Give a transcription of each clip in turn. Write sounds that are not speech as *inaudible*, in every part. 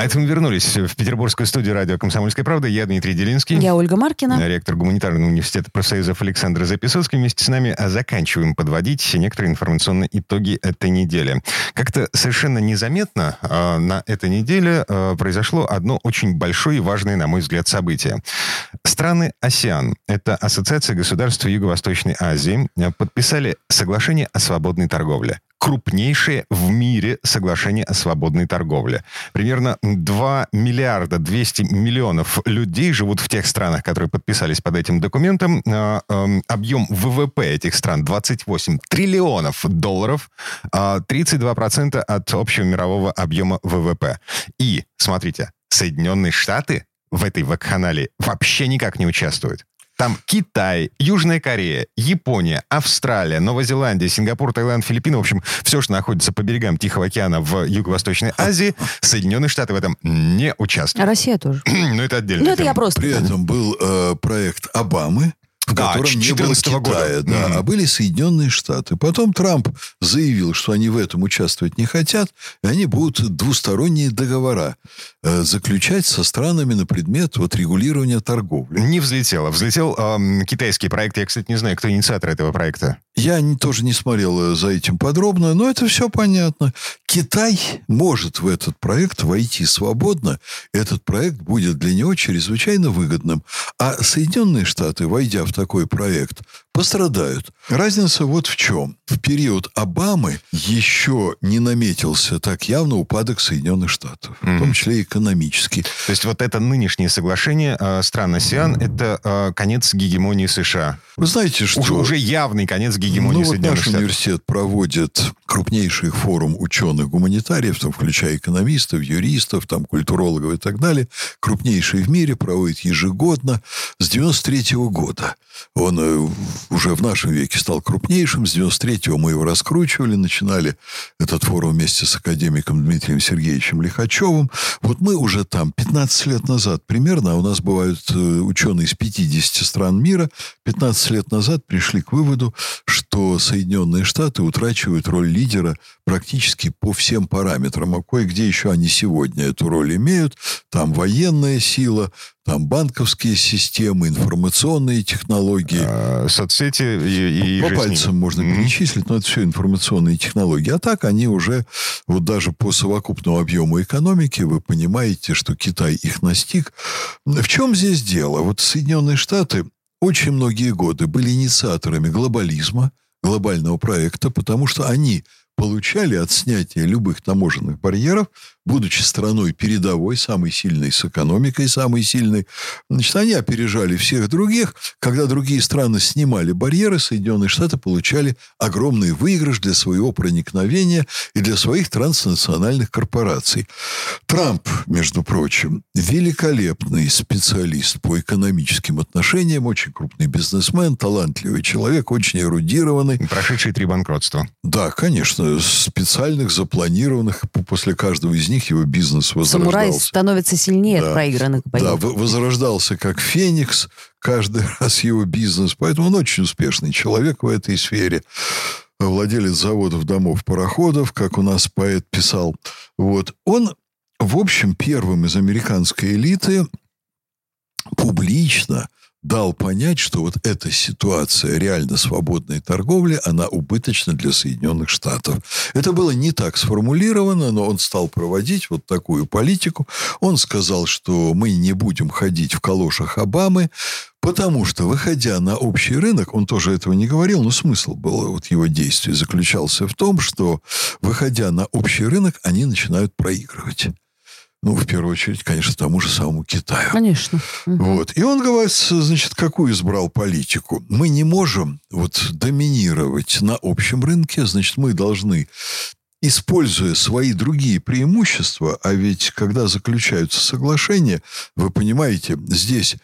А это мы вернулись в петербургскую студию радио «Комсомольская правда». Я Дмитрий Делинский. Я Ольга Маркина. Ректор гуманитарного университета профсоюзов Александр Записоцкий. Вместе с нами заканчиваем подводить некоторые информационные итоги этой недели. Как-то совершенно незаметно э, на этой неделе э, произошло одно очень большое и важное, на мой взгляд, событие. Страны АСИАН, это Ассоциация государств Юго-Восточной Азии, подписали соглашение о свободной торговле крупнейшее в мире соглашение о свободной торговле. Примерно 2 миллиарда 200 миллионов людей живут в тех странах, которые подписались под этим документом. А, объем ВВП этих стран 28 триллионов долларов, 32% а, от общего мирового объема ВВП. И, смотрите, Соединенные Штаты в этой вакханалии вообще никак не участвуют. Там Китай, Южная Корея, Япония, Австралия, Новая Зеландия, Сингапур, Таиланд, Филиппины. В общем, все, что находится по берегам Тихого океана в Юго-Восточной Азии, Соединенные Штаты в этом не участвуют. А Россия тоже. *clears throat* ну, это отдельно. Ну, это я просто... При этом был э, проект Обамы, да, котором не было Китая, года. Да, mm-hmm. а были Соединенные Штаты. Потом Трамп заявил, что они в этом участвовать не хотят, и они будут двусторонние договора э, заключать со странами на предмет вот, регулирования торговли. Не взлетело. Взлетел э, китайский проект. Я, кстати, не знаю, кто инициатор этого проекта. Я не, тоже не смотрел э, за этим подробно, но это все понятно. Китай может в этот проект войти свободно. Этот проект будет для него чрезвычайно выгодным. А Соединенные Штаты, войдя в такой проект, пострадают. Разница вот в чем. В период Обамы еще не наметился так явно упадок Соединенных Штатов, mm-hmm. в том числе экономический. То есть вот это нынешнее соглашение э, стран АСИАН – это э, конец гегемонии США? Вы знаете, что... Уже, уже явный конец гегемонии ну, Соединенных вот наш Штатов. университет проводит крупнейший форум ученых-гуманитариев, там, включая экономистов, юристов, там, культурологов и так далее. Крупнейший в мире, проводит ежегодно с 93 -го года. Он э, уже в нашем веке стал крупнейшим. С 93-го мы его раскручивали, начинали этот форум вместе с академиком Дмитрием Сергеевичем Лихачевым. Вот мы уже там 15 лет назад примерно, а у нас бывают э, ученые из 50 стран мира, 15 лет назад пришли к выводу, что Соединенные Штаты утрачивают роль лидера практически по всем параметрам. А кое-где еще они сегодня эту роль имеют. Там военная сила, там банковские системы, информационные технологии. А, соцсети и, и По пальцам можно mm-hmm. перечислить, но это все информационные технологии. А так они уже, вот даже по совокупному объему экономики, вы понимаете, что Китай их настиг. В чем здесь дело? Вот Соединенные Штаты очень многие годы были инициаторами глобализма, глобального проекта, потому что они получали от снятия любых таможенных барьеров будучи страной передовой, самой сильной с экономикой, самой сильной, значит, они опережали всех других. Когда другие страны снимали барьеры, Соединенные Штаты получали огромный выигрыш для своего проникновения и для своих транснациональных корпораций. Трамп, между прочим, великолепный специалист по экономическим отношениям, очень крупный бизнесмен, талантливый человек, очень эрудированный. Прошедший три банкротства. Да, конечно, специальных, запланированных после каждого из них его бизнес возрождался. Самурай становится сильнее да. от проигранных боев. Да, возрождался как феникс каждый *laughs* раз его бизнес. Поэтому он очень успешный человек в этой сфере. Владелец заводов, домов, пароходов, как у нас поэт писал. Вот. Он, в общем, первым из американской элиты публично дал понять, что вот эта ситуация реально свободной торговли, она убыточна для Соединенных Штатов. Это было не так сформулировано, но он стал проводить вот такую политику. Он сказал, что мы не будем ходить в калошах Обамы, Потому что, выходя на общий рынок, он тоже этого не говорил, но смысл был вот его действий заключался в том, что, выходя на общий рынок, они начинают проигрывать. Ну, в первую очередь, конечно, тому же самому Китаю. Конечно. Вот. И он говорит, значит, какую избрал политику. Мы не можем вот доминировать на общем рынке, значит, мы должны используя свои другие преимущества, а ведь когда заключаются соглашения, вы понимаете, здесь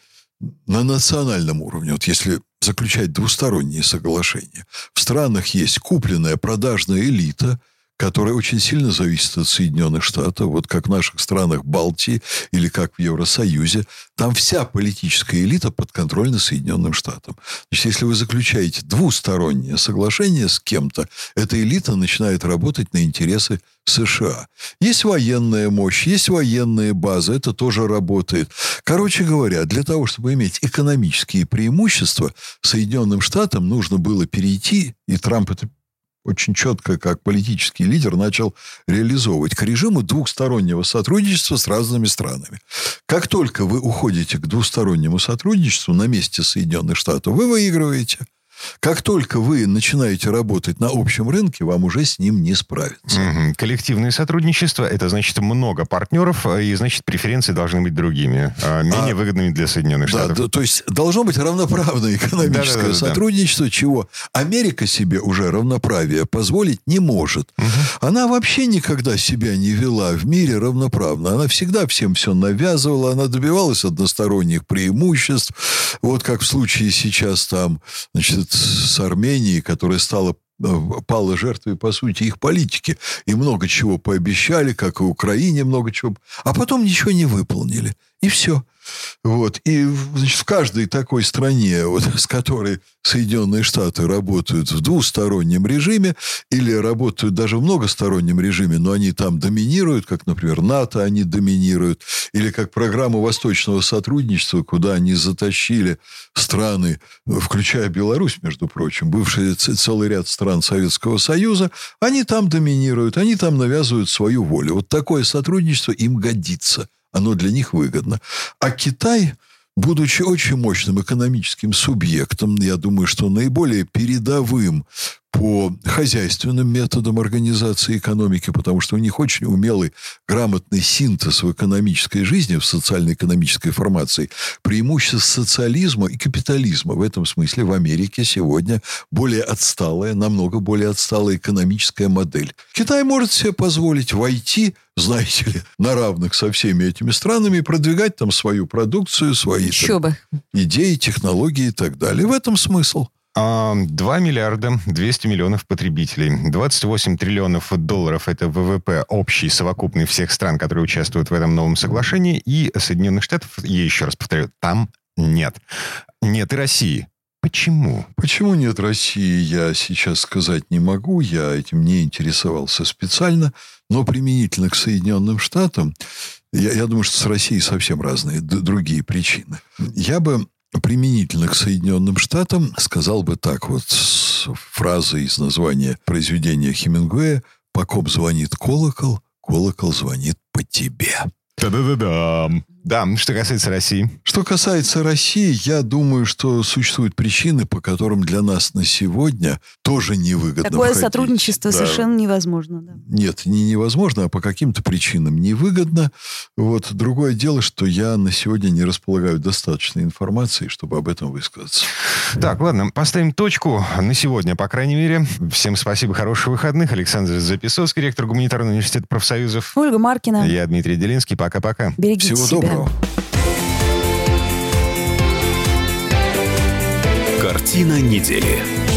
на национальном уровне, вот если заключать двусторонние соглашения, в странах есть купленная продажная элита – которая очень сильно зависит от Соединенных Штатов, вот как в наших странах Балтии или как в Евросоюзе, там вся политическая элита подконтрольна Соединенным Штатам. Значит, если вы заключаете двустороннее соглашение с кем-то, эта элита начинает работать на интересы США. Есть военная мощь, есть военные базы, это тоже работает. Короче говоря, для того, чтобы иметь экономические преимущества, Соединенным Штатам нужно было перейти, и Трамп это очень четко, как политический лидер, начал реализовывать к режиму двухстороннего сотрудничества с разными странами. Как только вы уходите к двустороннему сотрудничеству на месте Соединенных Штатов, вы выигрываете – как только вы начинаете работать на общем рынке, вам уже с ним не справиться. Угу. Коллективное сотрудничество – это значит много партнеров, и значит преференции должны быть другими, а, менее а, выгодными для Соединенных да, Штатов. Да, то есть должно быть равноправное *laughs* экономическое да, да, да, сотрудничество, да. чего Америка себе уже равноправие позволить не может. Угу. Она вообще никогда себя не вела в мире равноправно. Она всегда всем все навязывала, она добивалась односторонних преимуществ. Вот как в случае сейчас там, значит, с Арменией, которая стала э, пала жертвой, по сути, их политики. И много чего пообещали, как и Украине много чего. А потом ничего не выполнили. И все. Вот. И значит, в каждой такой стране, вот, *laughs* с которой Соединенные Штаты работают в двустороннем режиме или работают даже в многостороннем режиме, но они там доминируют, как, например, НАТО они доминируют, или как программа восточного сотрудничества, куда они затащили страны, включая Беларусь, между прочим, бывший целый ряд стран Советского Союза, они там доминируют, они там навязывают свою волю. Вот такое сотрудничество им годится – оно для них выгодно. А Китай, будучи очень мощным экономическим субъектом, я думаю, что наиболее передовым по хозяйственным методам организации экономики, потому что у них очень умелый, грамотный синтез в экономической жизни, в социально-экономической формации, преимущество социализма и капитализма. В этом смысле в Америке сегодня более отсталая, намного более отсталая экономическая модель. Китай может себе позволить войти, знаете ли, на равных со всеми этими странами и продвигать там свою продукцию, свои там, идеи, технологии и так далее. В этом смысл. 2 миллиарда 200 миллионов потребителей. 28 триллионов долларов – это ВВП общий, совокупный всех стран, которые участвуют в этом новом соглашении. И Соединенных Штатов, я еще раз повторю, там нет. Нет и России. Почему? Почему нет России, я сейчас сказать не могу. Я этим не интересовался специально. Но применительно к Соединенным Штатам, я, я думаю, что с Россией совсем разные другие причины. Я бы применительно к Соединенным Штатам сказал бы так вот с фразой из названия произведения Хемингуэя «По ком звонит колокол, колокол звонит по тебе». Да-да-да-да. Да, что касается России. Что касается России, я думаю, что существуют причины, по которым для нас на сегодня тоже невыгодно Такое входить. сотрудничество да. совершенно невозможно. Да. Нет, не невозможно, а по каким-то причинам невыгодно. Вот другое дело, что я на сегодня не располагаю достаточной информации, чтобы об этом высказаться. Так, ладно, поставим точку на сегодня, по крайней мере. Всем спасибо, хороших выходных. Александр Записовский, ректор гуманитарного университета профсоюзов. Ольга Маркина. Я Дмитрий Делинский. Пока-пока. Берегите Всего себя. доброго. Картина недели.